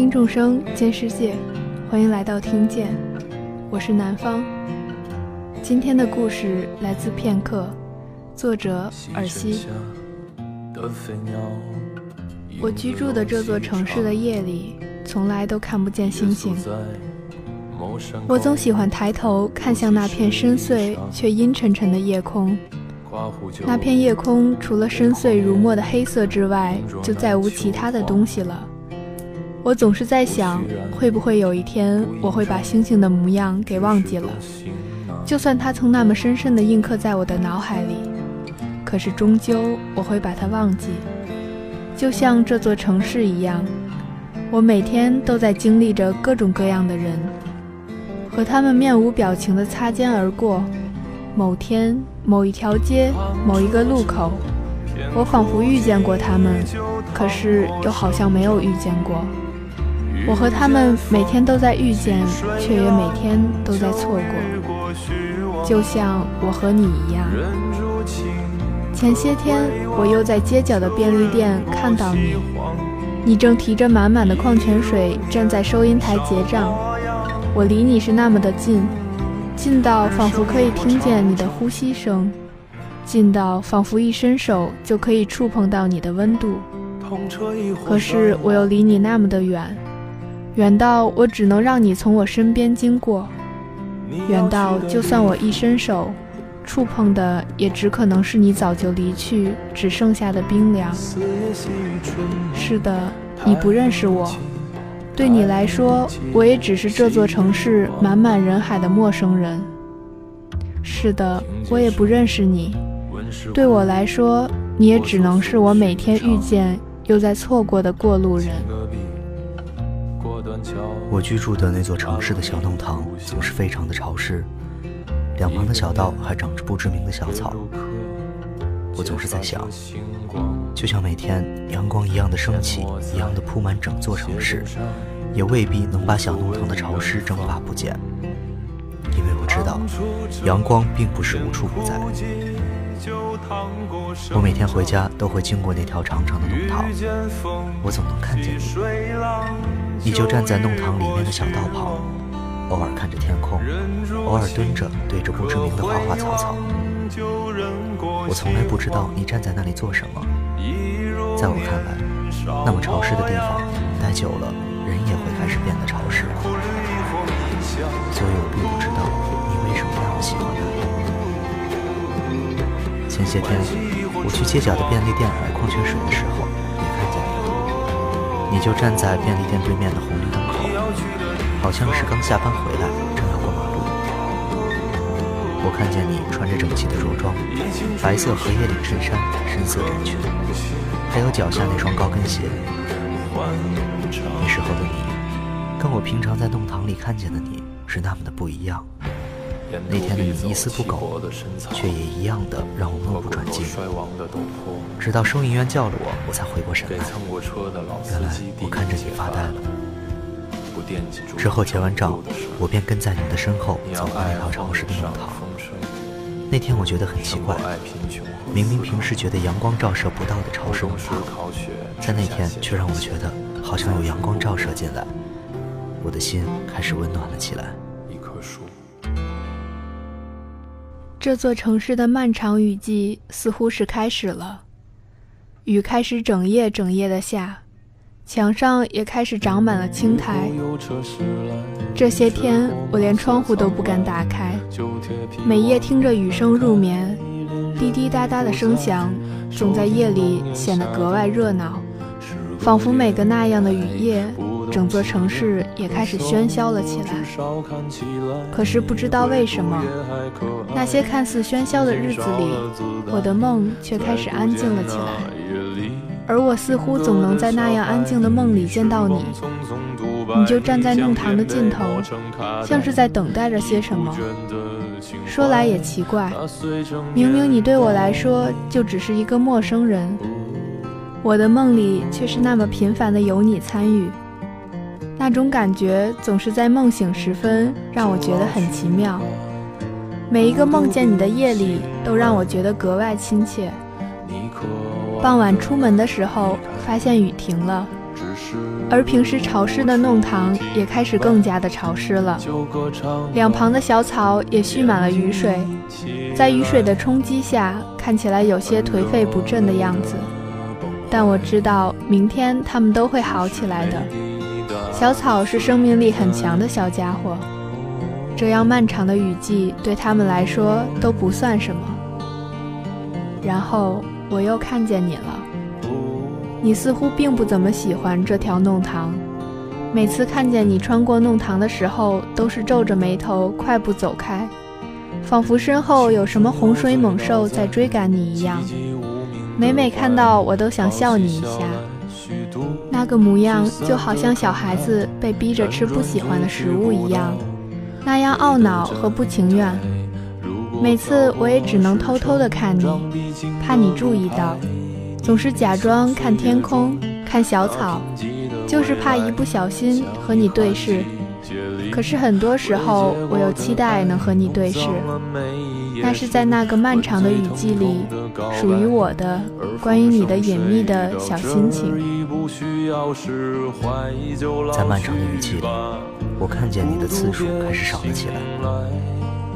听众生见世界，欢迎来到听见，我是南方。今天的故事来自片刻，作者尔西。我居住的这座城市的夜里，从来都看不见星星。我总喜欢抬头看向那片深邃却阴沉沉的夜空。那片夜空除了深邃如墨的黑色之外，就再无其他的东西了。我总是在想，会不会有一天我会把星星的模样给忘记了？就算它曾那么深深地印刻在我的脑海里，可是终究我会把它忘记。就像这座城市一样，我每天都在经历着各种各样的人，和他们面无表情地擦肩而过。某天，某一条街，某一个路口，我仿佛遇见过他们，可是又好像没有遇见过。我和他们每天都在遇见，却也每天都在错过，就像我和你一样。前些天，我又在街角的便利店看到你，你正提着满满的矿泉水站在收银台结账，我离你是那么的近。近到仿佛可以听见你的呼吸声，近到仿佛一伸手就可以触碰到你的温度。可是我又离你那么的远，远到我只能让你从我身边经过，远到就算我一伸手，触碰的也只可能是你早就离去只剩下的冰凉。是的，你不认识我。对你来说，我也只是这座城市满满人海的陌生人。是的，我也不认识你。对我来说，你也只能是我每天遇见又在错过的过路人。我居住的那座城市的小弄堂总是非常的潮湿，两旁的小道还长着不知名的小草。我总是在想，就像每天阳光一样的升起，一样的铺满整座城市。也未必能把小弄堂的潮湿蒸发不见，因为我知道，阳光并不是无处不在。我每天回家都会经过那条长长的弄堂，我总能看见你。你就站在弄堂里面的小道旁，偶尔看着天空，偶尔蹲着对着不知名的花花草草。我从来不知道你站在那里做什么。在我看来，那么潮湿的地方待久了。人也会开始变得潮湿了，所以我并不知道你为什么那么喜欢它。前些天我去街角的便利店买矿泉水的时候，也看见你，你就站在便利店对面的红绿灯口，好像是刚下班回来，正要过马路。我看见你穿着整齐的着装，白色荷叶领衬衫，深色短裙，还有脚下那双高跟鞋。那时候的你，跟我平常在弄堂里看见的你是那么的不一样。那天的你一丝不苟，却也一样的让我目不转睛。直到收银员叫了我，我才回过神来。原来我看着你发呆了。之后结完账，我便跟在你的身后走过那条潮湿的弄堂。那天我觉得很奇怪，明明平时觉得阳光照射不到的潮湿弄堂，在那天却让我觉得好像有阳光照射进来，我的心开始温暖了起来。这座城市的漫长雨季似乎是开始了，雨开始整夜整夜的下。墙上也开始长满了青苔。这些天，我连窗户都不敢打开，每夜听着雨声入眠，滴滴答答的声响总在夜里显得格外热闹，仿佛每个那样的雨夜，整座城市也开始喧嚣了起来。可是不知道为什么，那些看似喧嚣的日子里，我的梦却开始安静了起来。而我似乎总能在那样安静的梦里见到你，你就站在弄堂的尽头，像是在等待着些什么。说来也奇怪，明明你对我来说就只是一个陌生人，我的梦里却是那么频繁的有你参与。那种感觉总是在梦醒时分让我觉得很奇妙，每一个梦见你的夜里都让我觉得格外亲切。傍晚出门的时候，发现雨停了，而平时潮湿的弄堂也开始更加的潮湿了。两旁的小草也蓄满了雨水，在雨水的冲击下，看起来有些颓废不振的样子。但我知道，明天他们都会好起来的。小草是生命力很强的小家伙，这样漫长的雨季对他们来说都不算什么。然后我又看见你了。你似乎并不怎么喜欢这条弄堂，每次看见你穿过弄堂的时候，都是皱着眉头快步走开，仿佛身后有什么洪水猛兽在追赶你一样。每每看到，我都想笑你一下，那个模样就好像小孩子被逼着吃不喜欢的食物一样，那样懊恼和不情愿。每次我也只能偷偷的看你，怕你注意到。总是假装看天空，看小草，就是怕一不小心和你对视。可是很多时候，我又期待能和你对视。那是在那个漫长的雨季里，属于我的关于你的隐秘的小心情。在漫长的雨季里，我看见你的次数开始少了起来。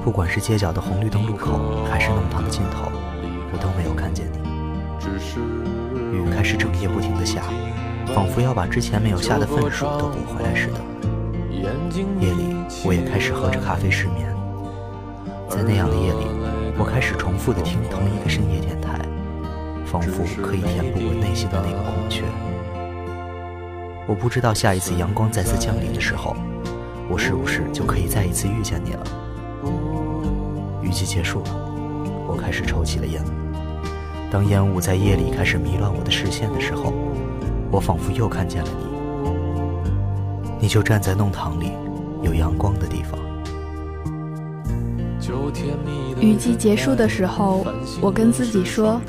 不管是街角的红绿灯路口，还是弄堂的尽头，我都没有看见你。雨开始整夜不停地下，仿佛要把之前没有下的分数都补回来似的。夜里，我也开始喝着咖啡失眠。在那样的夜里，我开始重复地听同一个深夜电台，仿佛可以填补我内心的那个空缺。我不知道下一次阳光再次降临的时候，我是不是就可以再一次遇见你了。雨季结束了，我开始抽起了烟。当烟雾在夜里开始迷乱我的视线的时候，我仿佛又看见了你。你就站在弄堂里，有阳光的地方。雨季结束的时候，我跟自己说，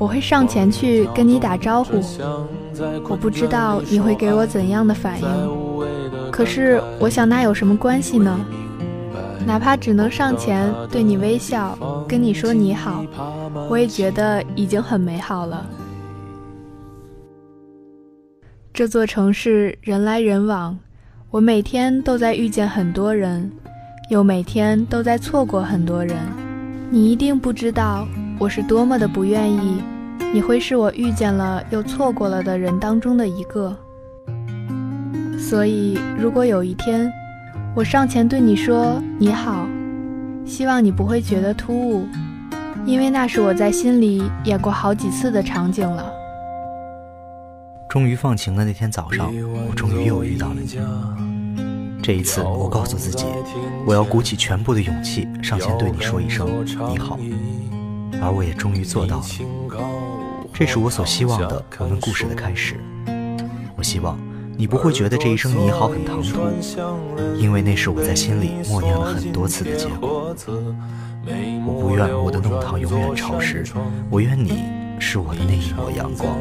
我会上前去跟你打招呼。我不知道你会给我怎样的反应，可是我想那有什么关系呢？哪怕只能上前对你微笑，跟你说你好，我也觉得已经很美好了。这座城市人来人往，我每天都在遇见很多人，又每天都在错过很多人。你一定不知道我是多么的不愿意，你会是我遇见了又错过了的人当中的一个。所以，如果有一天，我上前对你说：“你好。”希望你不会觉得突兀，因为那是我在心里演过好几次的场景了。终于放晴的那天早上，我终于又遇到了你。这一次，我告诉自己，我要鼓起全部的勇气上前对你说一声“你好”，而我也终于做到了。这是我所希望的我们故事的开始。我希望。你不会觉得这一声你好很唐突，因为那是我在心里默念了很多次的结果。我不愿我的弄堂永远潮湿，我愿你是我的那一抹阳光。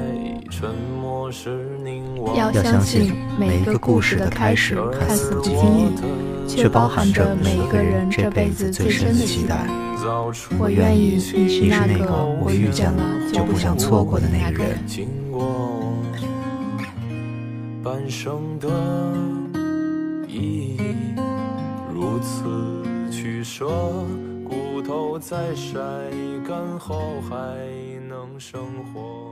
要相信每一个故事的开始看似不经意，却包含着每一个人这辈子最深的期待。我愿意你是那个我遇见了就不想错过的那个人。半生的意义，如此取舍，骨头在晒干后还能生活。